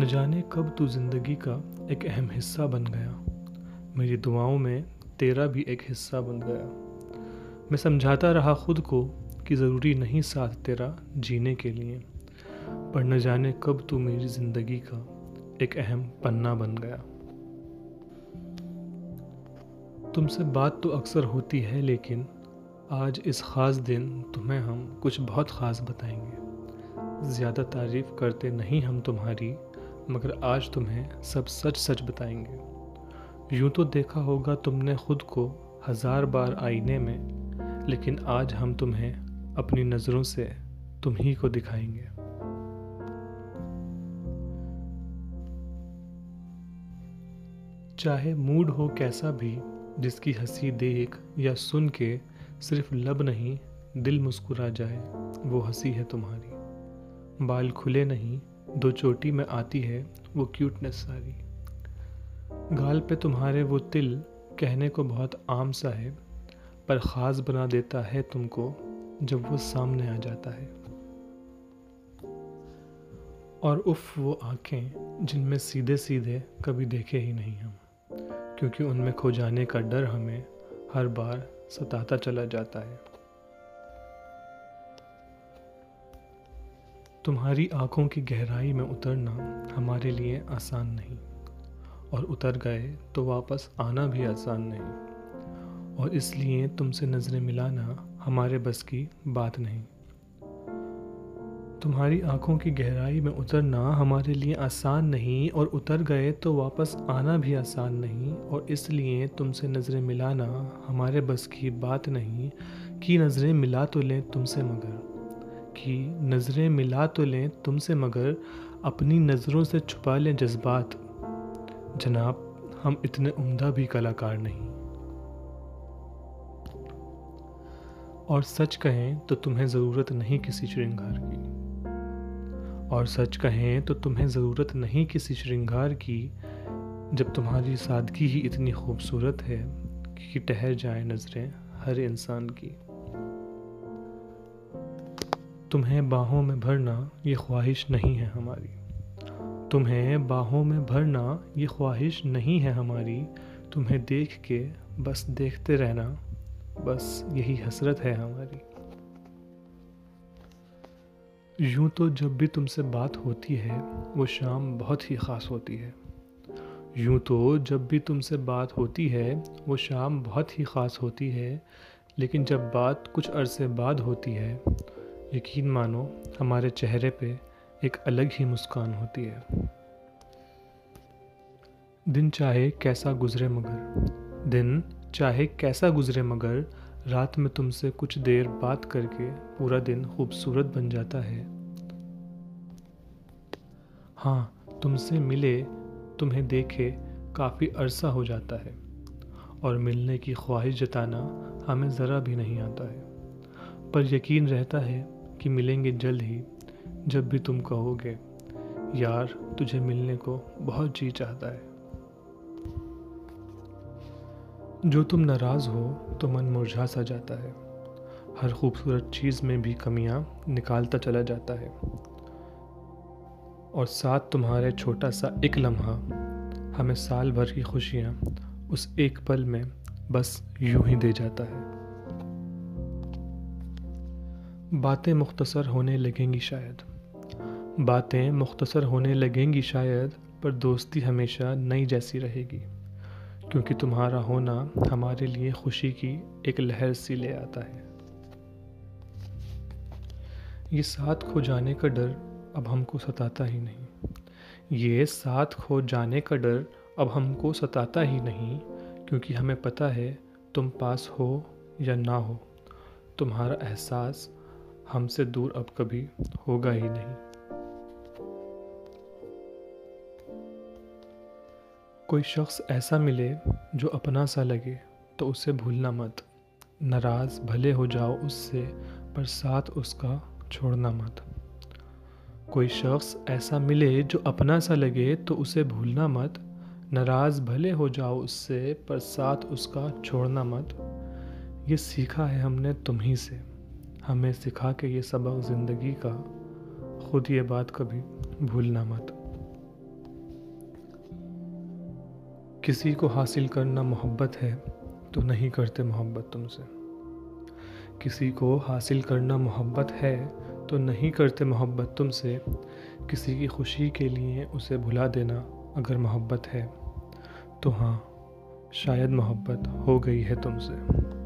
न जाने कब तू ज़िंदगी का एक अहम हिस्सा बन गया। मेरी दुआओं में तेरा भी एक हिस्सा बन गया। मैं समझाता रहा खुद को कि ज़रूरी नहीं साथ तेरा जीने के लिए, पर न जाने कब तू मेरी ज़िंदगी का एक अहम पन्ना बन गया। तुमसे बात तो अक्सर होती है, लेकिन आज इस ख़ास दिन तुम्हें हम कुछ बहुत ख़ास बताएँगे। ज़्यादा तारीफ़ करते नहीं हम तुम्हारी मगर आज तुम्हें सब सच सच बताएँगे। यूँ तो देखा होगा तुमने ख़ुद को हज़ार बार आईने में, लेकिन आज हम तुम्हें अपनी नज़रों से तुम ही को दिखाएँगे। चाहे मूड हो कैसा भी, जिसकी हँसी देख या सुन के सिर्फ़ लब नहीं दिल मुस्कुरा जाए, वो हँसी है तुम्हारी। बाल खुले नहीं दो चोटी में आती है वो क्यूटनेस सारी। गाल पे तुम्हारे वो तिल कहने को बहुत आम सा है, पर ख़ास बना देता है तुमको जब वो सामने आ जाता है। और उफ, वो आँखें जिनमें सीधे सीधे कभी देखे ही नहीं हम, क्योंकि उनमें खो जाने का डर हमें हर बार सताता चला जाता है। तुम्हारी आँखों की गहराई में उतरना हमारे लिए आसान नहीं। और उतर गए तो वापस आना भी आसान नहीं। और इसलिए तुमसे नज़रें मिलाना हमारे बस की बात नहीं। तुम्हारी आँखों की गहराई में उतरना हमारे लिए आसान नहीं और उतर गए तो वापस आना भी आसान नहीं। और इसलिए तुमसे नज़रें मिलाना हमारे बस की बात नहीं, कि नज़रें मिला तो लें तुमसे मगर। कि नज़रें मिला तो लें तुमसे, मगर अपनी नज़रों से छुपा लें जज्बात। जनाब, हम इतने उम्दा भी कलाकार नहीं। और सच कहें तो तुम्हें ज़रूरत नहीं किसी श्रृंगार की। और सच कहें तो तुम्हें ज़रूरत नहीं किसी श्रृंगार की, जब तुम्हारी सादगी ही इतनी खूबसूरत है कि ठहर जाए नज़रें हर इंसान की। तुम्हें बाहों में भरना ये ख्वाहिश नहीं है हमारी। तुम्हें बाहों में भरना ये ख्वाहिश नहीं है हमारी। तुम्हें देख के बस देखते रहना, बस यही हसरत है हमारी। यूँ तो जब भी तुमसे बात होती है, वो शाम बहुत ही ख़ास होती है। यूँ तो जब भी तुमसे बात होती है, वो शाम बहुत ही ख़ास होती है। लेकिन जब बात कुछ अरसे बाद होती है यकीन मानो, हमारे चेहरे पे एक अलग ही मुस्कान होती है। दिन चाहे कैसा गुज़रे मगर, दिन चाहे कैसा गुज़रे मगर, रात में तुमसे कुछ देर बात करके पूरा दिन खूबसूरत बन जाता है। हाँ तुमसे मिले, तुम्हें देखे काफ़ी अरसा हो जाता है, और मिलने की ख्वाहिश जताना हमें ज़रा भी नहीं आता है। पर यकीन रहता है कि मिलेंगे जल्द ही, जब भी तुम कहोगे, यार, तुझे मिलने को बहुत जी चाहता है। जो तुम नाराज़ हो तो मन मुरझा सा जाता है। हर खूबसूरत चीज़ में भी कमियाँ निकालता चला जाता है। और साथ तुम्हारे छोटा सा एक लम्हा, हमें साल भर की खुशियाँ उस एक पल में बस यूँ ही दे जाता है। बातें मुख्तसर होने लगेंगी शायद। बातें मुख्तसर होने लगेंगी शायद, पर दोस्ती हमेशा नई जैसी रहेगी, क्योंकि तुम्हारा होना हमारे लिए खुशी की एक लहर सी ले आता है। ये साथ खो जाने का डर अब हमको सताता ही नहीं। ये साथ खो जाने का डर अब हमको सताता ही नहीं, क्योंकि हमें पता है तुम पास हो या ना हो, तुम्हारा एहसास हमसे दूर अब कभी होगा ही नहीं। कोई शख्स ऐसा मिले जो अपना सा लगे तो उसे भूलना मत। नाराज़, भले हो जाओ उससे, पर साथ उसका छोड़ना मत। कोई शख्स ऐसा मिले जो अपना सा लगे तो उसे भूलना मत। नाराज़, भले हो जाओ उससे, पर साथ उसका छोड़ना मत। ये सीखा है हमने तुम्ही से। हमें सिखा के ये सबक ज़िंदगी का खुद ये बात कभी भूलना मत। किसी को हासिल करना मोहब्बत है तो नहीं करते मोहब्बत तुमसे। किसी को हासिल करना मोहब्बत है तो नहीं करते मोहब्बत तुमसे। किसी की खुशी के लिए उसे भुला देना अगर मोहब्बत है तो हाँ शायद मोहब्बत हो गई है तुमसे।